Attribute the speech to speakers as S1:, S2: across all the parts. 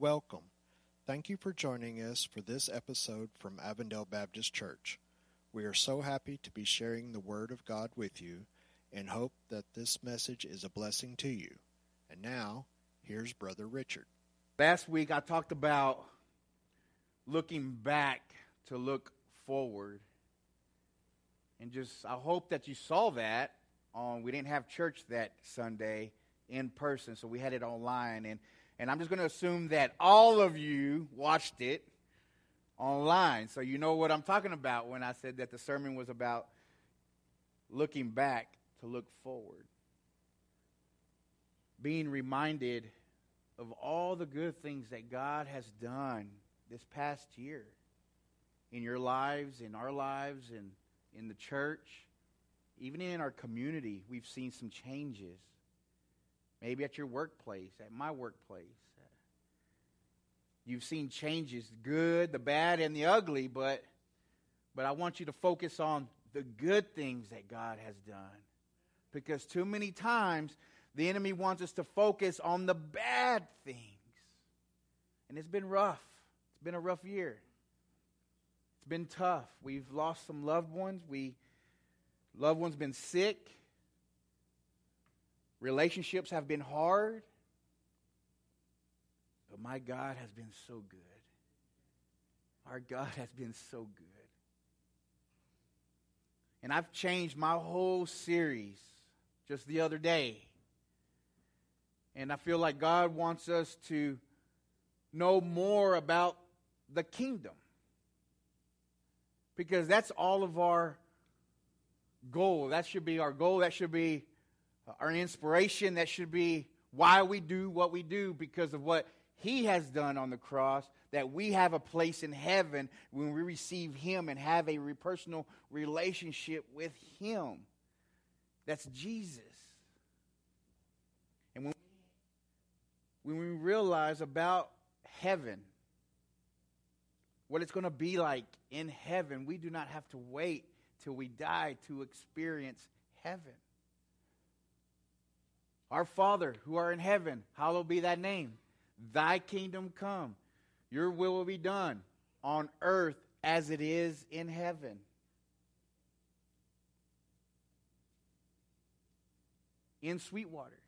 S1: Welcome. Thank you for joining us for this episode from Avondale Baptist Church. We are so happy to be sharing the Word of God with you and hope that this message is a blessing to you. And now, here's Brother Richard.
S2: Last week I talked about looking back to look forward. And just, I hope that you saw that. On, we didn't have church that Sunday in person, so we had it online. And, and I'm just going to assume that all of you watched it online. So you know what I'm talking about when I said that the sermon was about looking back to look forward. Being reminded of all the good things that God has done this past year in your lives, in our lives, and in the church, even in our community, we've seen some changes. Maybe at your workplace, at my workplace. You've seen changes, good, the bad, and the ugly, but, but I want you to focus on the good things that God has done. Because too many times the enemy wants us to focus on the bad things. And it's been rough. It's been a rough year. It's been tough. We've lost some loved ones. We loved ones been sick. Relationships have been hard. But my God has been so good. Our God has been so good. And I've changed my whole series just the other day. And I feel like God wants us to know more about the kingdom. Because that's all of our goal. That should be our goal. That should be Uh, our inspiration. That should be why we do what we do because of what He has done on the cross. That we have a place in heaven when we receive Him and have a personal relationship with Him. That's Jesus. And when, when we realize about heaven, what it's going to be like in heaven, we do not have to wait till we die to experience heaven. Our Father, who are in heaven, hallowed be thy name. Thy kingdom come. Your will will be done on earth as it is in heaven. In Sweetwater,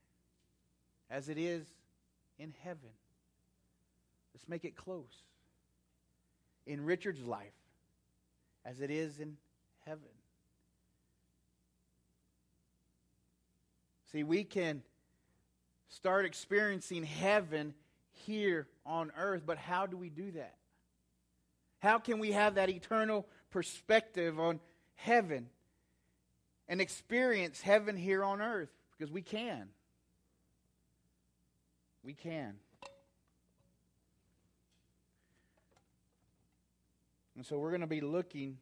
S2: as it is in heaven. Let's make it close in Richard's life as it is in heaven. See, we can start experiencing heaven here on earth, but how do we do that? How can we have that eternal perspective on heaven and experience heaven here on earth? Because we can. We can. And so we're going to be looking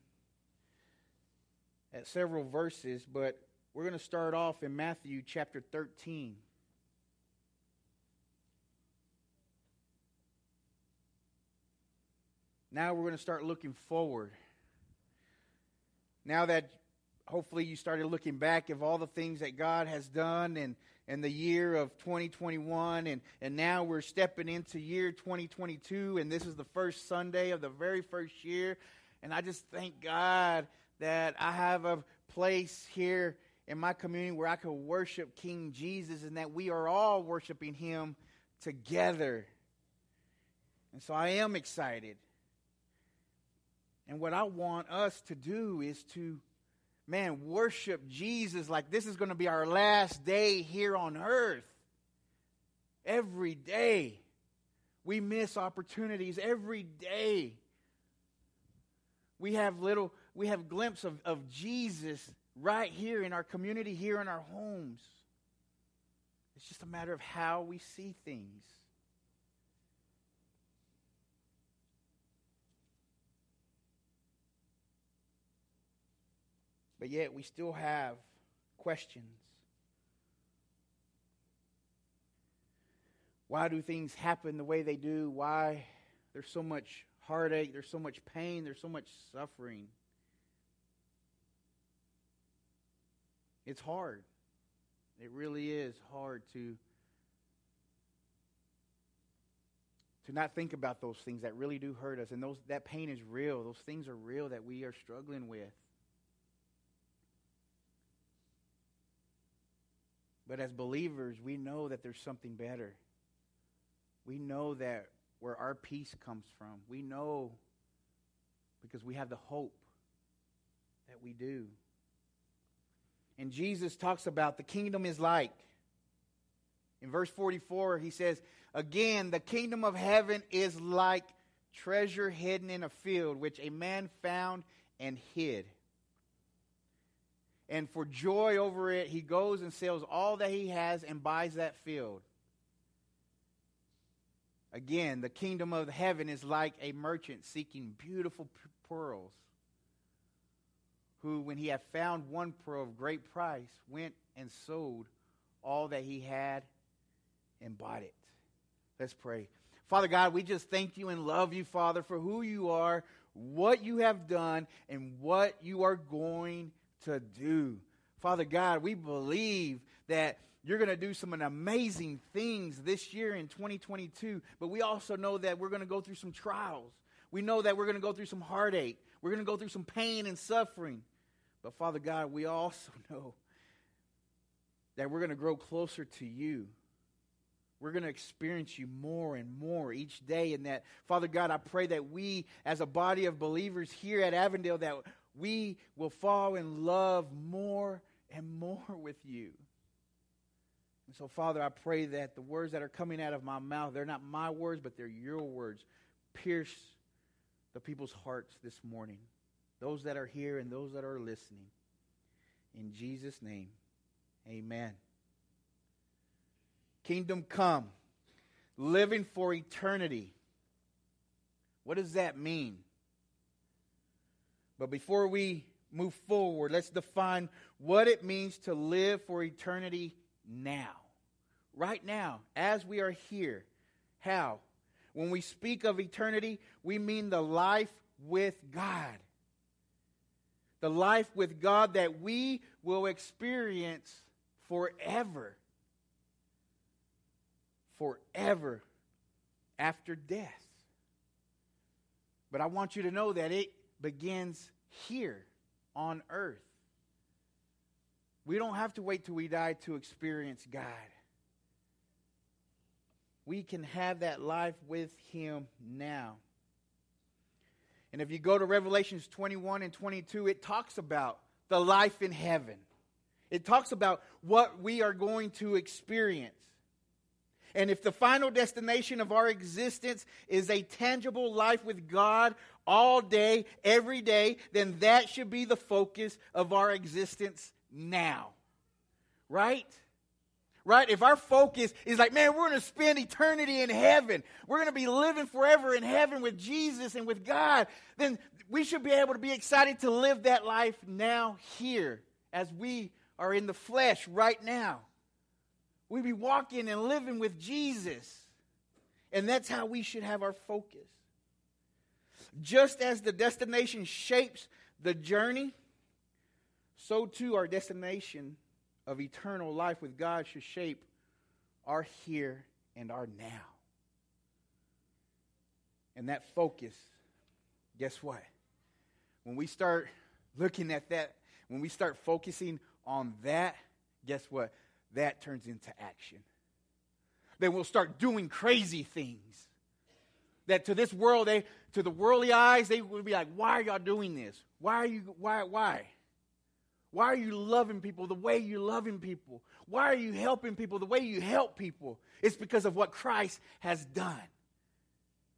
S2: at several verses, but we're going to start off in Matthew chapter 13. Now we're going to start looking forward. Now that hopefully you started looking back of all the things that God has done and and the year of 2021 and, and now we're stepping into year 2022 and this is the first sunday of the very first year. And i just thank god that i have a place here in my community where i can worship king jesus and that we are all worshiping him together. And so i am excited and what i want us to do is to man, worship Jesus like this is going to be our last day here on earth. Every day. We miss opportunities every day. We have little, we have glimpse of, of Jesus right here in our community, here in our homes. It's just a matter of how we see things. But yet we still have questions. Why do things happen the way they do? Why there's so much heartache, there's so much pain, there's so much suffering? It's hard. It really is hard to to not think about those things that really do hurt us. And those, that pain is real. Those things are real that we are struggling with. But as believers, we know that there's something better. We know that where our peace comes from. We know because we have the hope that we do. And Jesus talks about the kingdom is like. In verse 44, he says, Again, the kingdom of heaven is like treasure hidden in a field, which a man found and hid. And for joy over it, he goes and sells all that he has and buys that field. Again, the kingdom of heaven is like a merchant seeking beautiful pearls, who, when he had found one pearl of great price, went and sold all that he had and bought it. Let's pray. Father God, we just thank you and love you, Father, for who you are, what you have done, and what you are going to do. Father God, we believe that you're going to do some amazing things this year in 2022, but we also know that we're going to go through some trials. We know that we're going to go through some heartache. We're going to go through some pain and suffering. But Father God, we also know that we're going to grow closer to you. We're going to experience you more and more each day. And that, Father God, I pray that we, as a body of believers here at Avondale, that we will fall in love more and more with you. And so, Father, I pray that the words that are coming out of my mouth, they're not my words, but they're your words. Pierce the people's hearts this morning, those that are here and those that are listening. In Jesus' name, amen. Kingdom come, living for eternity. What does that mean? But before we move forward, let's define what it means to live for eternity now. Right now, as we are here. How? When we speak of eternity, we mean the life with God. The life with God that we will experience forever. Forever after death. But I want you to know that it begins here on earth. We don't have to wait till we die to experience God. We can have that life with Him now. And if you go to Revelations 21 and 22, it talks about the life in heaven. It talks about what we are going to experience. And if the final destination of our existence is a tangible life with God all day, every day, then that should be the focus of our existence now. Right? Right? If our focus is like, man, we're going to spend eternity in heaven, we're going to be living forever in heaven with Jesus and with God, then we should be able to be excited to live that life now, here, as we are in the flesh right now. We be walking and living with Jesus. And that's how we should have our focus. Just as the destination shapes the journey, so too our destination of eternal life with God should shape our here and our now. And that focus, guess what? When we start looking at that, when we start focusing on that, guess what? That turns into action. Then we'll start doing crazy things that to this world, they to the worldly eyes, they would be like, "Why are y'all doing this? Why are you? Why? Why? Why are you loving people the way you're loving people? Why are you helping people the way you help people? It's because of what Christ has done,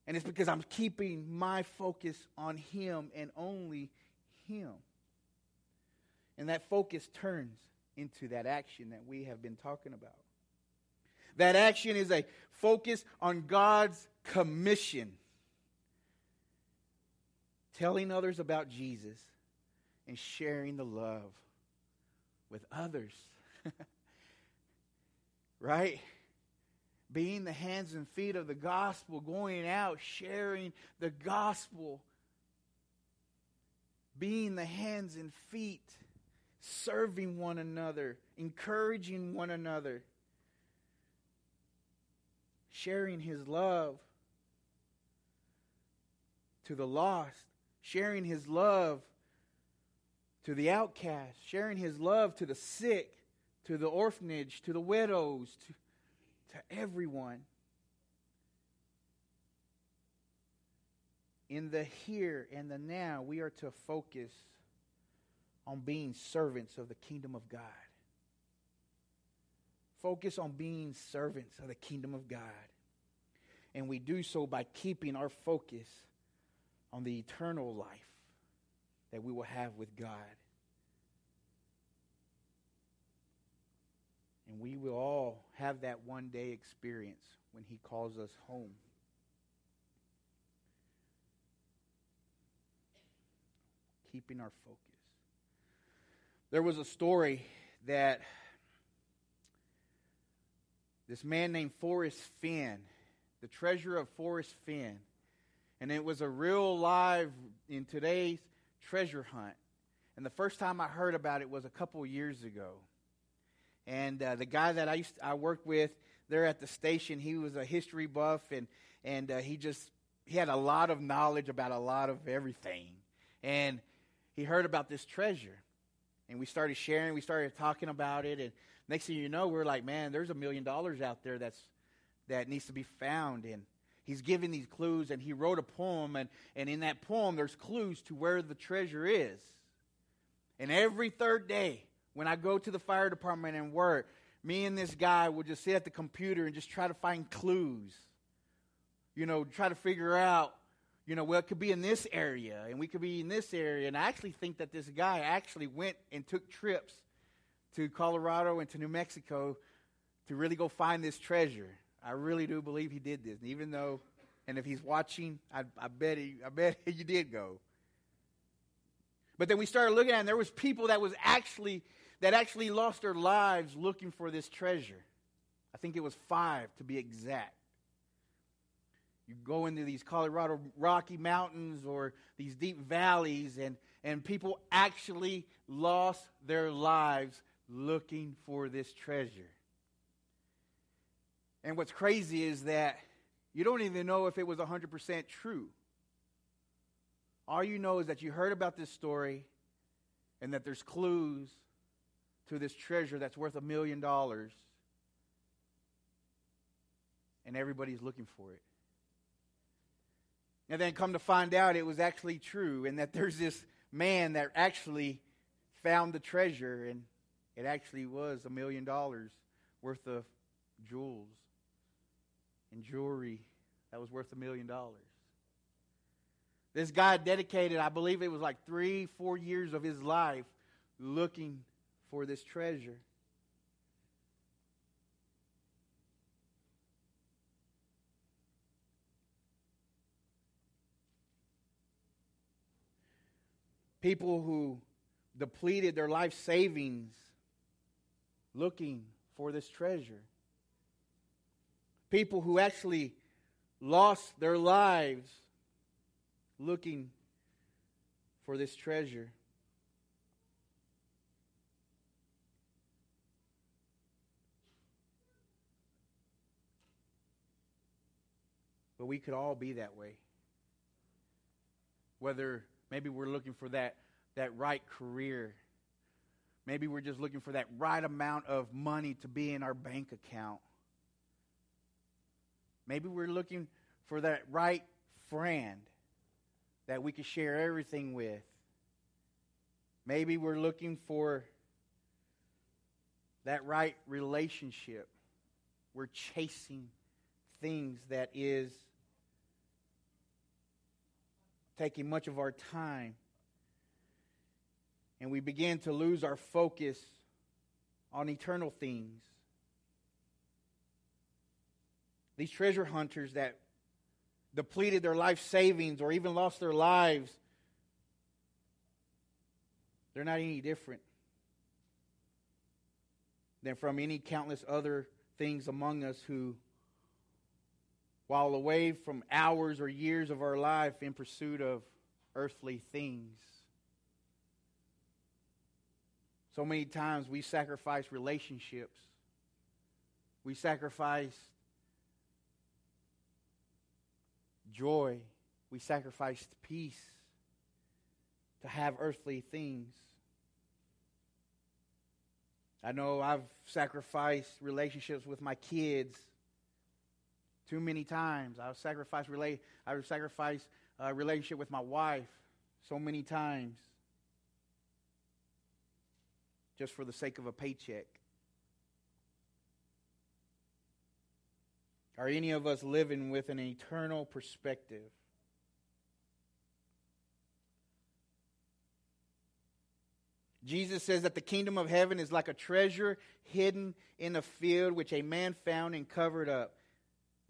S2: and it's because I'm keeping my focus on Him and only Him. And that focus turns into that action that we have been talking about. That action is a focus on God's commission. Telling others about Jesus and sharing the love with others. right? Being the hands and feet of the gospel, going out, sharing the gospel. Being the hands and feet, serving one another, encouraging one another sharing his love to the lost, sharing his love to the outcast, sharing his love to the sick, to the orphanage, to the widows, to, to everyone. In the here and the now, we are to focus on being servants of the kingdom of God. Focus on being servants of the kingdom of God. And we do so by keeping our focus on the eternal life that we will have with God. And we will all have that one day experience when He calls us home. Keeping our focus. There was a story that this man named Forrest Fenn, the treasure of Forrest Fenn, and it was a real live in today's treasure hunt. And the first time I heard about it was a couple years ago. And uh, the guy that I used to, I worked with there at the station, he was a history buff, and and uh, he just he had a lot of knowledge about a lot of everything. And he heard about this treasure, and we started sharing. We started talking about it, and next thing you know, we we're like, man, there's a million dollars out there that's that needs to be found, and he's giving these clues and he wrote a poem and, and in that poem there's clues to where the treasure is and every third day when i go to the fire department and work me and this guy will just sit at the computer and just try to find clues you know try to figure out you know well it could be in this area and we could be in this area and i actually think that this guy actually went and took trips to colorado and to new mexico to really go find this treasure I really do believe he did this. And even though, and if he's watching, I, I bet he, I bet you did go. But then we started looking at, it, and there was people that was actually that actually lost their lives looking for this treasure. I think it was five to be exact. You go into these Colorado Rocky Mountains or these deep valleys, and, and people actually lost their lives looking for this treasure. And what's crazy is that you don't even know if it was 100% true. All you know is that you heard about this story and that there's clues to this treasure that's worth a million dollars, and everybody's looking for it. And then come to find out it was actually true, and that there's this man that actually found the treasure, and it actually was a million dollars worth of jewels and jewelry that was worth a million dollars. This guy dedicated, I believe it was like three, four years of his life looking for this treasure. People who depleted their life savings looking for this treasure people who actually lost their lives looking for this treasure. But we could all be that way. Whether maybe we're looking for that, that right career. Maybe we're just looking for that right amount of money to be in our bank account. Maybe we're looking for that right friend that we can share everything with. Maybe we're looking for that right relationship. We're chasing things that is taking much of our time. And we begin to lose our focus on eternal things. these treasure hunters that depleted their life savings or even lost their lives, they're not any different than from any countless other things among us who, while away from hours or years of our life in pursuit of earthly things, so many times we sacrifice relationships. We sacrifice joy We sacrificed peace to have earthly things. I know I've sacrificed relationships with my kids too many times. I've sacrificed relate I've sacrificed a uh, relationship with my wife so many times just for the sake of a paycheck. Are any of us living with an eternal perspective? Jesus says that the kingdom of heaven is like a treasure hidden in a field which a man found and covered up.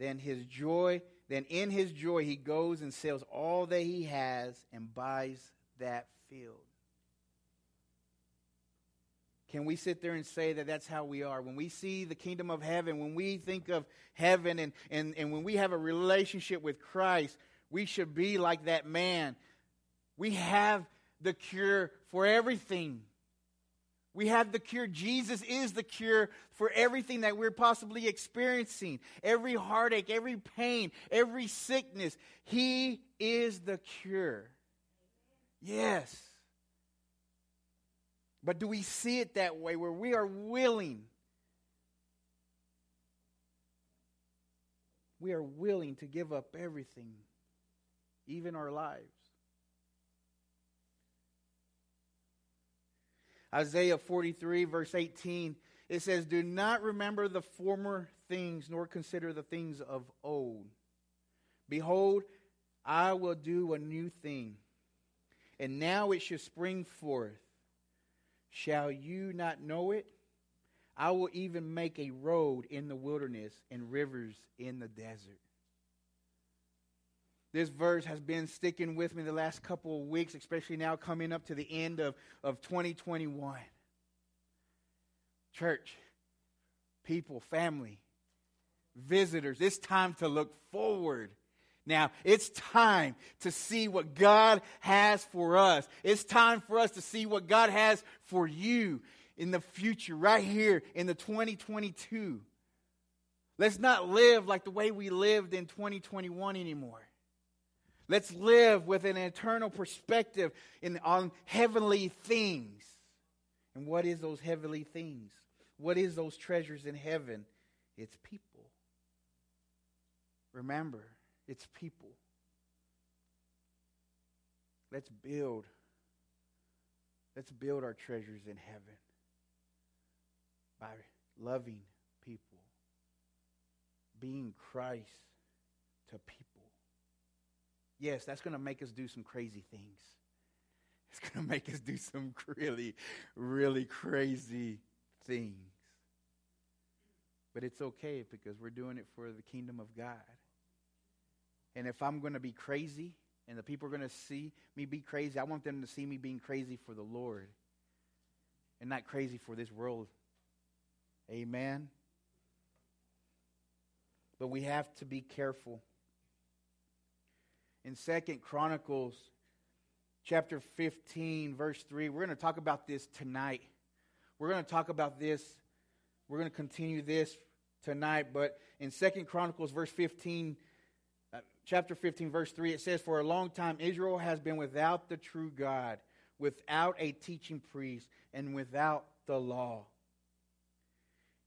S2: Then his joy, then in his joy he goes and sells all that he has and buys that field. Can we sit there and say that that's how we are? When we see the kingdom of heaven, when we think of heaven, and, and, and when we have a relationship with Christ, we should be like that man. We have the cure for everything. We have the cure. Jesus is the cure for everything that we're possibly experiencing. Every heartache, every pain, every sickness. He is the cure. Yes. But do we see it that way where we are willing? We are willing to give up everything, even our lives. Isaiah 43, verse 18, it says, Do not remember the former things, nor consider the things of old. Behold, I will do a new thing, and now it shall spring forth. Shall you not know it? I will even make a road in the wilderness and rivers in the desert. This verse has been sticking with me the last couple of weeks, especially now coming up to the end of, of 2021. Church, people, family, visitors, it's time to look forward. Now, it's time to see what God has for us. It's time for us to see what God has for you in the future, right here in the 2022. Let's not live like the way we lived in 2021 anymore. Let's live with an eternal perspective in, on heavenly things. And what is those heavenly things? What is those treasures in heaven? It's people. Remember, it's people. Let's build. Let's build our treasures in heaven by loving people, being Christ to people. Yes, that's going to make us do some crazy things. It's going to make us do some really, really crazy things. But it's okay because we're doing it for the kingdom of God. And if I'm going to be crazy and the people are going to see me be crazy, I want them to see me being crazy for the Lord and not crazy for this world. Amen. But we have to be careful in Second Chronicles chapter 15, verse 3. We're going to talk about this tonight. We're going to talk about this. We're going to continue this tonight. But in Second Chronicles, verse 15, uh, chapter 15, verse 3, it says, For a long time Israel has been without the true God, without a teaching priest, and without the law.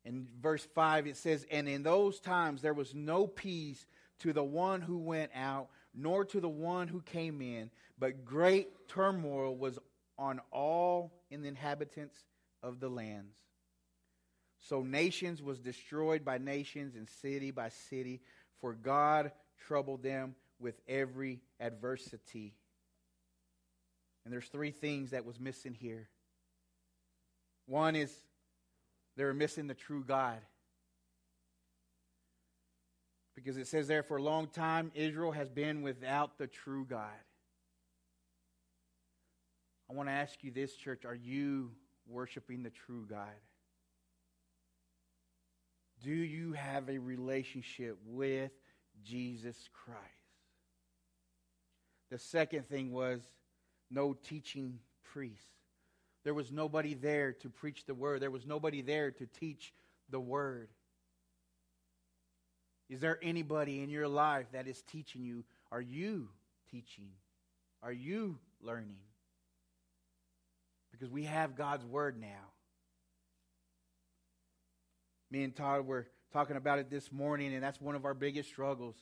S2: In verse 5, it says, And in those times there was no peace to the one who went out nor to the one who came in, but great turmoil was on all in the inhabitants of the lands. So nations was destroyed by nations and city by city, for God troubled them with every adversity. And there's three things that was missing here. One is they were missing the true God. Because it says there, for a long time, Israel has been without the true God. I want to ask you this, church are you worshiping the true God? Do you have a relationship with Jesus Christ? The second thing was no teaching priest. There was nobody there to preach the word, there was nobody there to teach the word. Is there anybody in your life that is teaching you? Are you teaching? Are you learning? Because we have God's Word now. Me and Todd were talking about it this morning, and that's one of our biggest struggles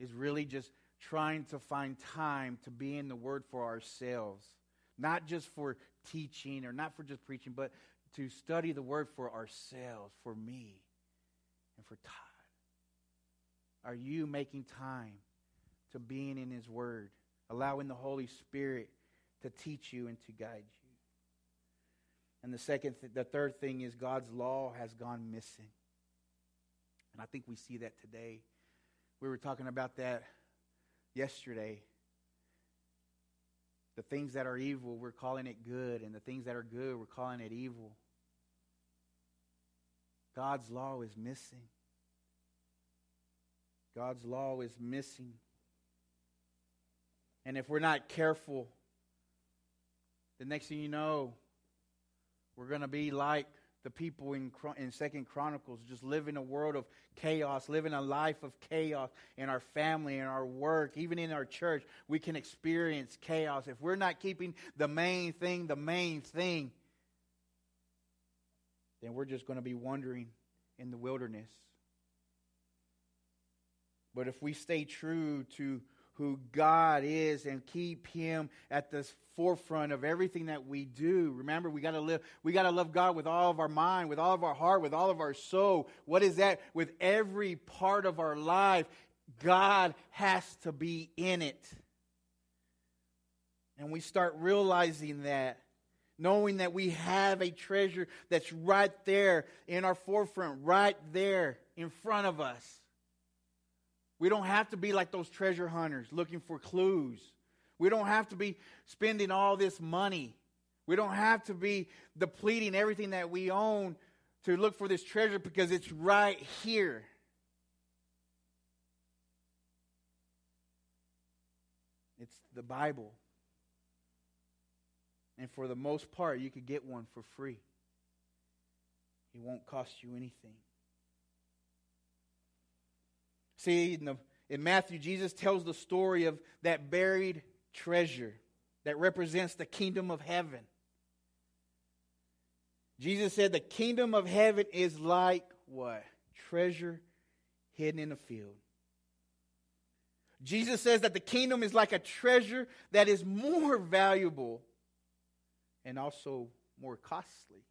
S2: is really just trying to find time to be in the Word for ourselves. Not just for teaching or not for just preaching, but to study the Word for ourselves, for me, and for Todd. Are you making time to being in His Word, allowing the Holy Spirit to teach you and to guide you? And the second, th- the third thing is God's law has gone missing. And I think we see that today. We were talking about that yesterday. The things that are evil, we're calling it good, and the things that are good, we're calling it evil. God's law is missing. God's law is missing. And if we're not careful, the next thing you know, we're going to be like the people in, in Second Chronicles, just living a world of chaos, living a life of chaos in our family, in our work, even in our church. We can experience chaos. If we're not keeping the main thing the main thing, then we're just going to be wandering in the wilderness. But if we stay true to who God is and keep him at the forefront of everything that we do. Remember, we got to live we got to love God with all of our mind, with all of our heart, with all of our soul. What is that? With every part of our life, God has to be in it. And we start realizing that knowing that we have a treasure that's right there in our forefront, right there in front of us. We don't have to be like those treasure hunters looking for clues. We don't have to be spending all this money. We don't have to be depleting everything that we own to look for this treasure because it's right here. It's the Bible. And for the most part, you could get one for free. It won't cost you anything. See, in, the, in Matthew, Jesus tells the story of that buried treasure that represents the kingdom of heaven. Jesus said the kingdom of heaven is like what? Treasure hidden in a field. Jesus says that the kingdom is like a treasure that is more valuable and also more costly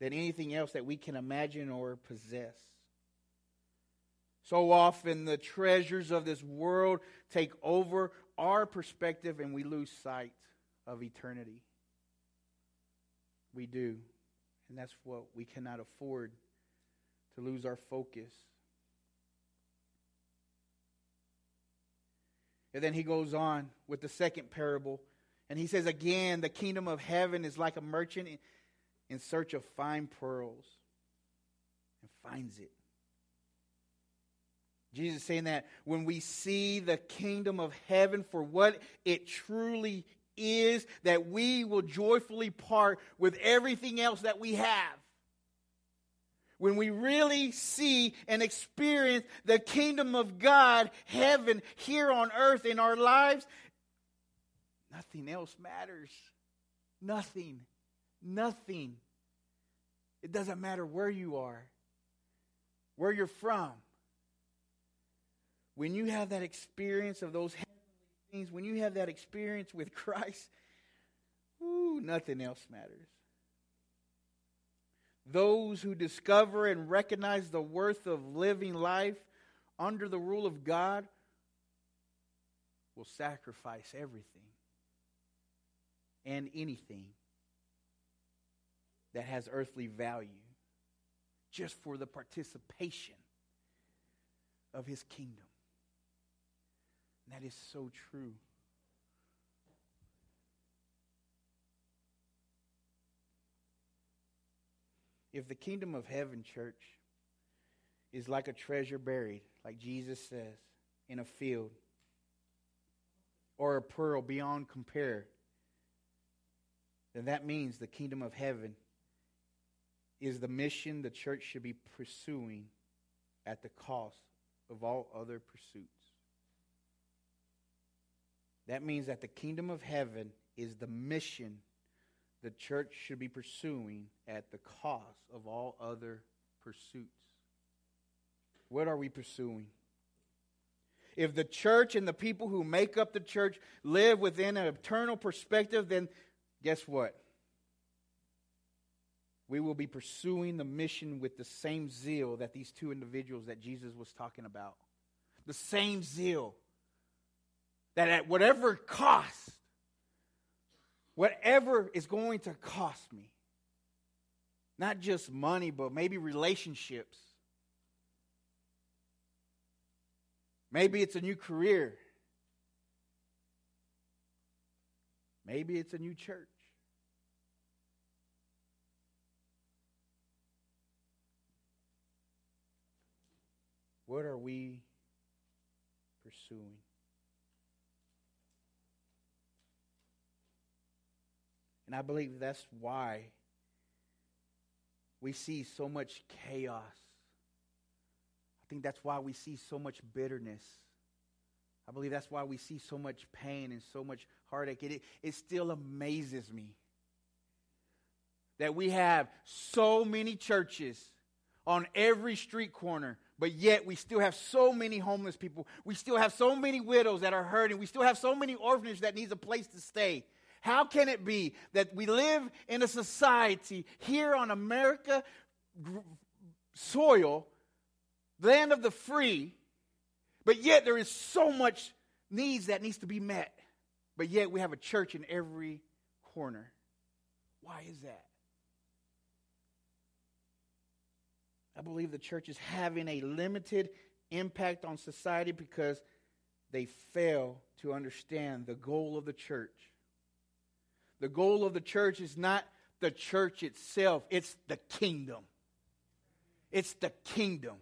S2: than anything else that we can imagine or possess. So often the treasures of this world take over our perspective and we lose sight of eternity. We do. And that's what we cannot afford to lose our focus. And then he goes on with the second parable. And he says, Again, the kingdom of heaven is like a merchant in search of fine pearls and finds it. Jesus saying that when we see the kingdom of heaven for what it truly is, that we will joyfully part with everything else that we have. When we really see and experience the kingdom of God, heaven, here on earth in our lives, nothing else matters. Nothing. Nothing. It doesn't matter where you are, where you're from when you have that experience of those heavenly things, when you have that experience with Christ, ooh, nothing else matters. Those who discover and recognize the worth of living life under the rule of God will sacrifice everything and anything that has earthly value just for the participation of his kingdom. That is so true. If the kingdom of heaven, church, is like a treasure buried, like Jesus says, in a field, or a pearl beyond compare, then that means the kingdom of heaven is the mission the church should be pursuing at the cost of all other pursuits. That means that the kingdom of heaven is the mission the church should be pursuing at the cost of all other pursuits. What are we pursuing? If the church and the people who make up the church live within an eternal perspective, then guess what? We will be pursuing the mission with the same zeal that these two individuals that Jesus was talking about. The same zeal. That at whatever cost, whatever is going to cost me, not just money, but maybe relationships. Maybe it's a new career. Maybe it's a new church. What are we pursuing? And I believe that's why we see so much chaos. I think that's why we see so much bitterness. I believe that's why we see so much pain and so much heartache. It, it still amazes me that we have so many churches on every street corner, but yet we still have so many homeless people. We still have so many widows that are hurting. We still have so many orphanages that needs a place to stay. How can it be that we live in a society here on America soil, land of the free, but yet there is so much needs that needs to be met. But yet we have a church in every corner. Why is that? I believe the church is having a limited impact on society because they fail to understand the goal of the church the goal of the church is not the church itself, it's the kingdom. It's the kingdom.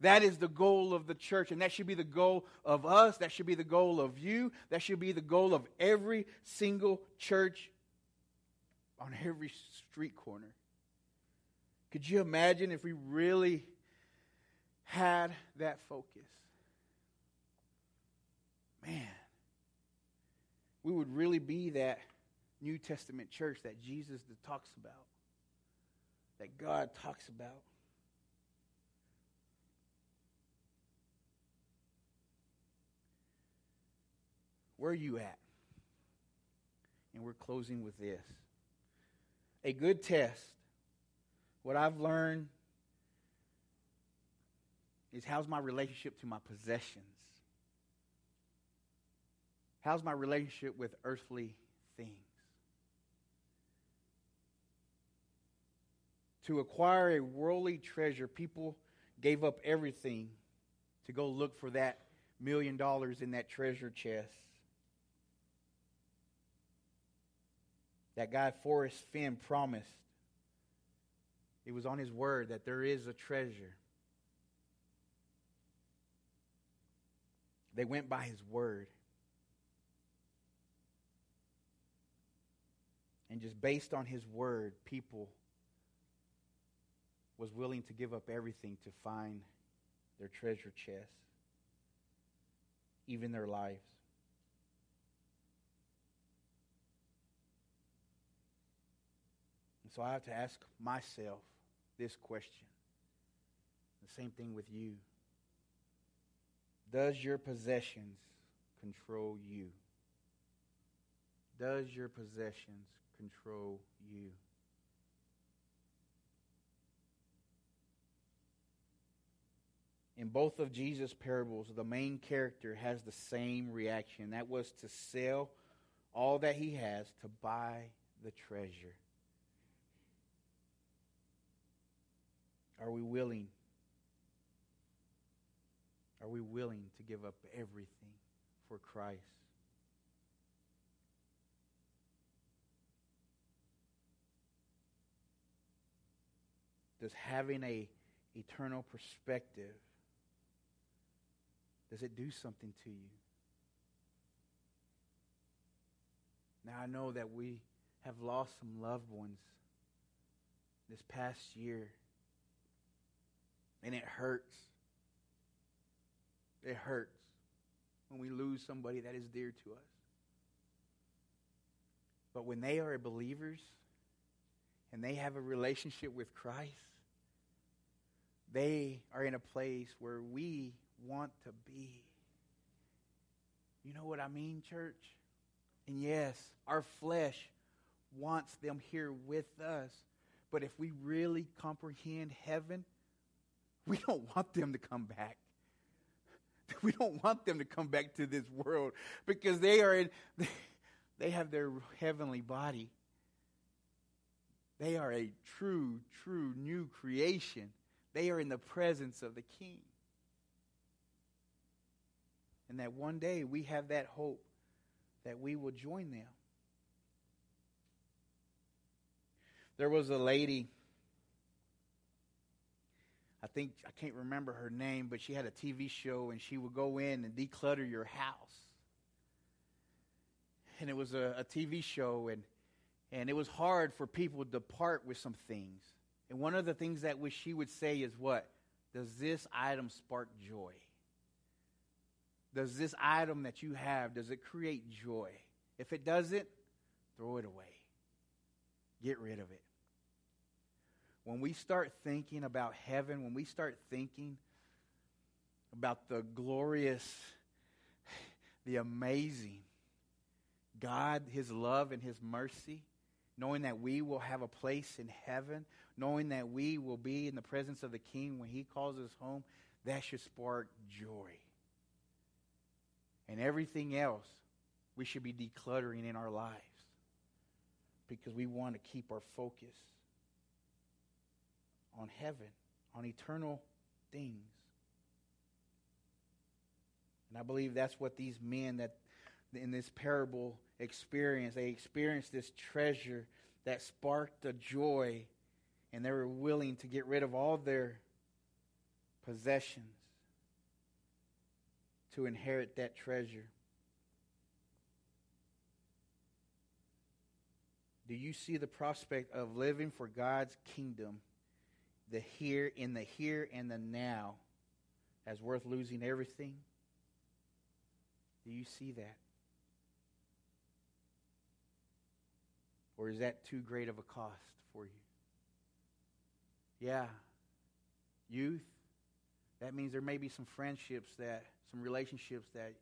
S2: That is the goal of the church, and that should be the goal of us. That should be the goal of you. That should be the goal of every single church on every street corner. Could you imagine if we really had that focus? Man, we would really be that New Testament church that Jesus talks about, that God talks about. Where are you at? And we're closing with this. A good test, what I've learned is how's my relationship to my possessions? How's my relationship with earthly things? To acquire a worldly treasure, people gave up everything to go look for that million dollars in that treasure chest. That guy Forrest Fenn, promised. It was on his word that there is a treasure. They went by his word. And just based on his word, people was willing to give up everything to find their treasure chest, even their lives. And so I have to ask myself this question. The same thing with you. Does your possessions control you? Does your possessions control you? Both of Jesus' parables, the main character has the same reaction. That was to sell all that he has to buy the treasure. Are we willing? Are we willing to give up everything for Christ? Does having a eternal perspective does it do something to you? Now, I know that we have lost some loved ones this past year, and it hurts. It hurts when we lose somebody that is dear to us. But when they are believers and they have a relationship with Christ, they are in a place where we want to be. You know what I mean, church? And yes, our flesh wants them here with us. But if we really comprehend heaven, we don't want them to come back. We don't want them to come back to this world because they are in, they have their heavenly body. They are a true, true new creation. They are in the presence of the King. And that one day we have that hope that we will join them. There was a lady, I think, I can't remember her name, but she had a TV show and she would go in and declutter your house. And it was a, a TV show, and, and it was hard for people to part with some things. And one of the things that she would say is what? Does this item spark joy? Does this item that you have, does it create joy? If it doesn't, throw it away. Get rid of it. When we start thinking about heaven, when we start thinking about the glorious, the amazing God, His love and His mercy, knowing that we will have a place in heaven, knowing that we will be in the presence of the King when He calls us home, that should spark joy. And everything else we should be decluttering in our lives because we want to keep our focus on heaven, on eternal things. And I believe that's what these men that in this parable experience. They experienced this treasure that sparked a joy, and they were willing to get rid of all their possessions to inherit that treasure. Do you see the prospect of living for God's kingdom, the here in the here and the now, as worth losing everything? Do you see that? Or is that too great of a cost for you? Yeah. Youth, that means there may be some friendships that some relationships that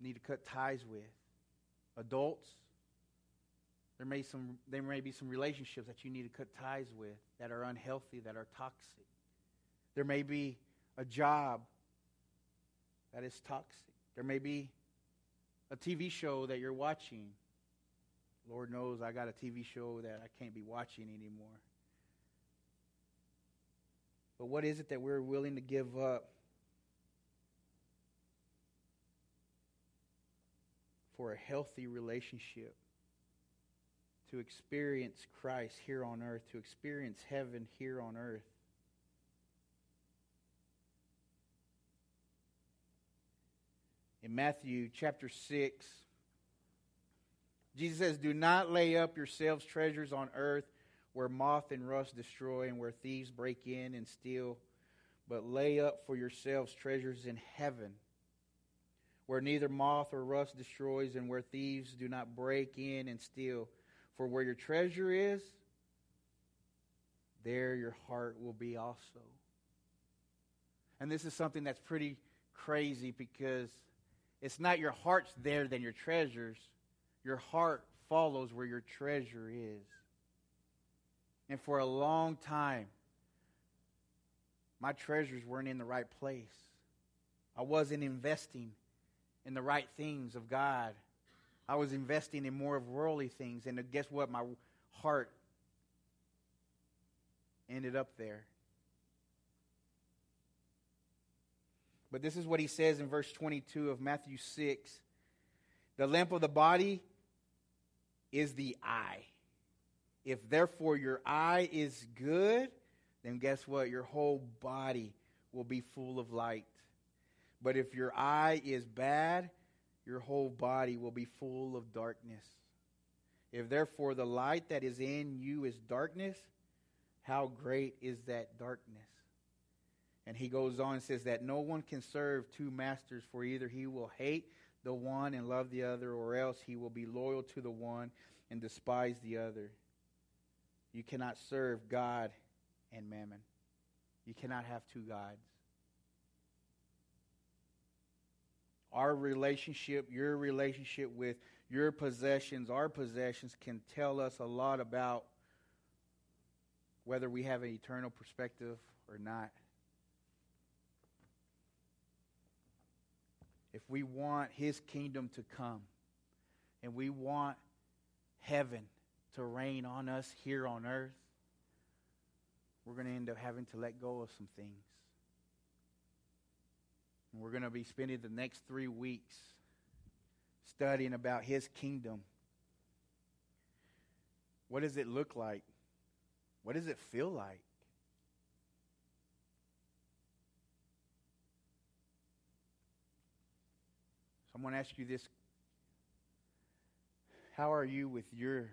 S2: need to cut ties with. Adults, there may, some, there may be some relationships that you need to cut ties with that are unhealthy, that are toxic. There may be a job that is toxic. There may be a TV show that you're watching. Lord knows I got a TV show that I can't be watching anymore. But what is it that we're willing to give up for a healthy relationship, to experience Christ here on earth, to experience heaven here on earth. In Matthew chapter 6, Jesus says, Do not lay up yourselves treasures on earth where moth and rust destroy and where thieves break in and steal, but lay up for yourselves treasures in heaven where neither moth or rust destroys, and where thieves do not break in and steal. For where your treasure is, there your heart will be also. And this is something that's pretty crazy because it's not your heart's there than your treasures. Your heart follows where your treasure is. And for a long time, my treasures weren't in the right place. I wasn't investing in the right things of God. I was investing in more of worldly things. And guess what? My heart ended up there. But this is what he says in verse 22 of Matthew 6 The lamp of the body is the eye. If therefore your eye is good, then guess what? Your whole body will be full of light. But if your eye is bad, your whole body will be full of darkness. If therefore the light that is in you is darkness, how great is that darkness? And he goes on and says that no one can serve two masters, for either he will hate the one and love the other, or else he will be loyal to the one and despise the other. You cannot serve God and mammon. You cannot have two gods. Our relationship, your relationship with your possessions, our possessions, can tell us a lot about whether we have an eternal perspective or not. if we want his kingdom to come and we want heaven to reign on us here on earth, we're going to end up having to let go of some things. And we're going to be spending the next three weeks studying about his kingdom. What does it look like? What does it feel like? I'm going to ask you this. How are you with your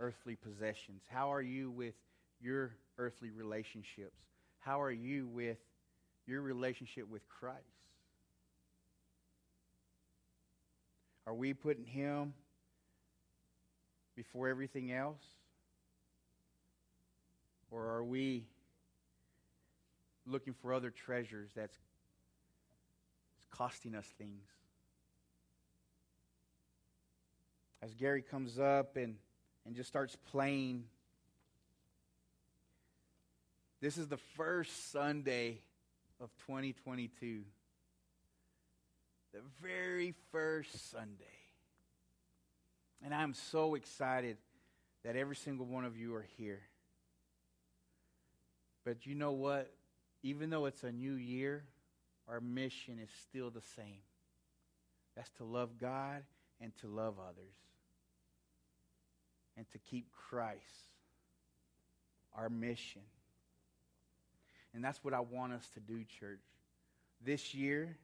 S2: earthly possessions? How are you with your earthly relationships? How are you with your relationship with Christ? Are we putting Him before everything else? Or are we looking for other treasures that's costing us things? as Gary comes up and, and just starts playing. This is the first Sunday of 2022. The very first Sunday. And I'm so excited that every single one of you are here. But you know what? Even though it's a new year, our mission is still the same. That's to love God and to love others and to keep Christ our mission. And that's what I want us to do, church. This year,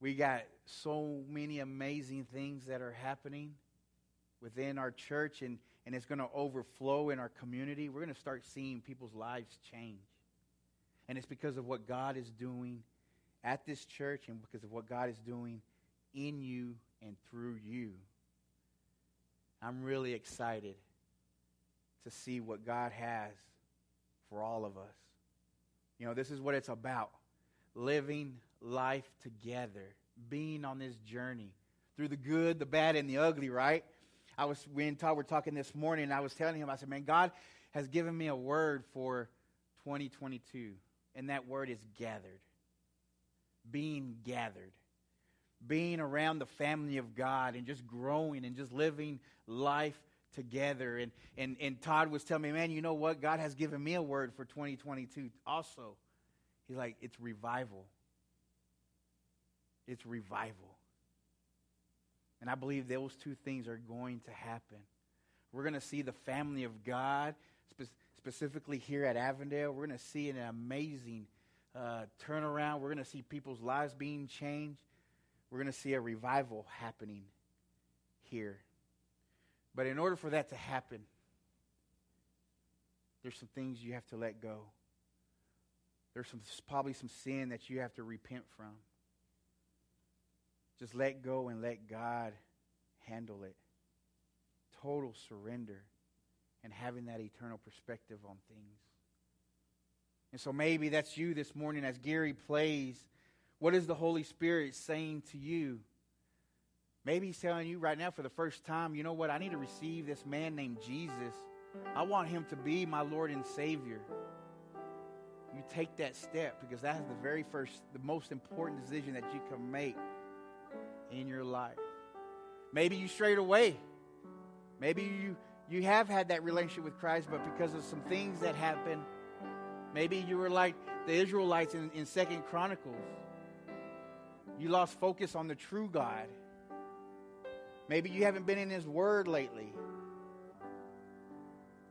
S2: we got so many amazing things that are happening within our church, and, and it's going to overflow in our community. We're going to start seeing people's lives change. And it's because of what God is doing at this church and because of what God is doing in you and through you. I'm really excited to see what God has for all of us. You know, this is what it's about living life together, being on this journey through the good, the bad, and the ugly, right? I was, we and Todd were talking this morning, I was telling him, I said, man, God has given me a word for 2022, and that word is gathered. Being gathered being around the family of God and just growing and just living life together. And, and, and Todd was telling me, man, you know what? God has given me a word for 2022 also. He's like, it's revival. It's revival. And I believe those two things are going to happen. We're going to see the family of God, spe- specifically here at Avondale. We're going to see an amazing uh, turnaround. We're going to see people's lives being changed we're going to see a revival happening here. But in order for that to happen, there's some things you have to let go. There's some, probably some sin that you have to repent from. Just let go and let God handle it. Total surrender and having that eternal perspective on things. And so maybe that's you this morning as Gary plays what is the Holy Spirit saying to you? Maybe He's telling you right now for the first time, you know what? I need to receive this man named Jesus. I want him to be my Lord and Savior. You take that step because that is the very first, the most important decision that you can make in your life. Maybe you strayed away. Maybe you, you have had that relationship with Christ, but because of some things that happened, maybe you were like the Israelites in, in Second Chronicles. You lost focus on the true God. Maybe you haven't been in His Word lately.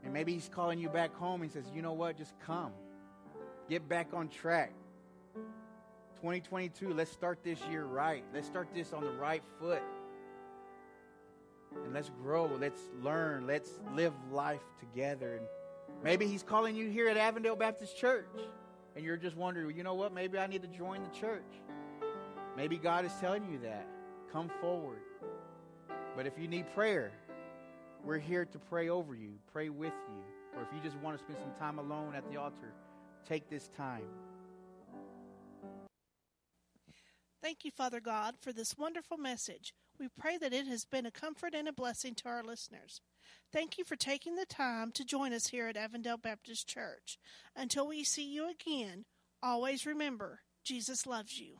S2: And maybe He's calling you back home and says, you know what? Just come. Get back on track. 2022, let's start this year right. Let's start this on the right foot. And let's grow. Let's learn. Let's live life together. And maybe He's calling you here at Avondale Baptist Church. and you're just wondering, you know what, maybe I need to join the church. Maybe God is telling you that. Come forward. But if you need prayer, we're here to pray over you, pray with you. Or if you just want to spend some time alone at the altar, take this time.
S3: Thank you, Father God, for this wonderful message. We pray that it has been a comfort and a blessing to our listeners. Thank you for taking the time to join us here at Avondale Baptist Church. Until we see you again, always remember Jesus loves you.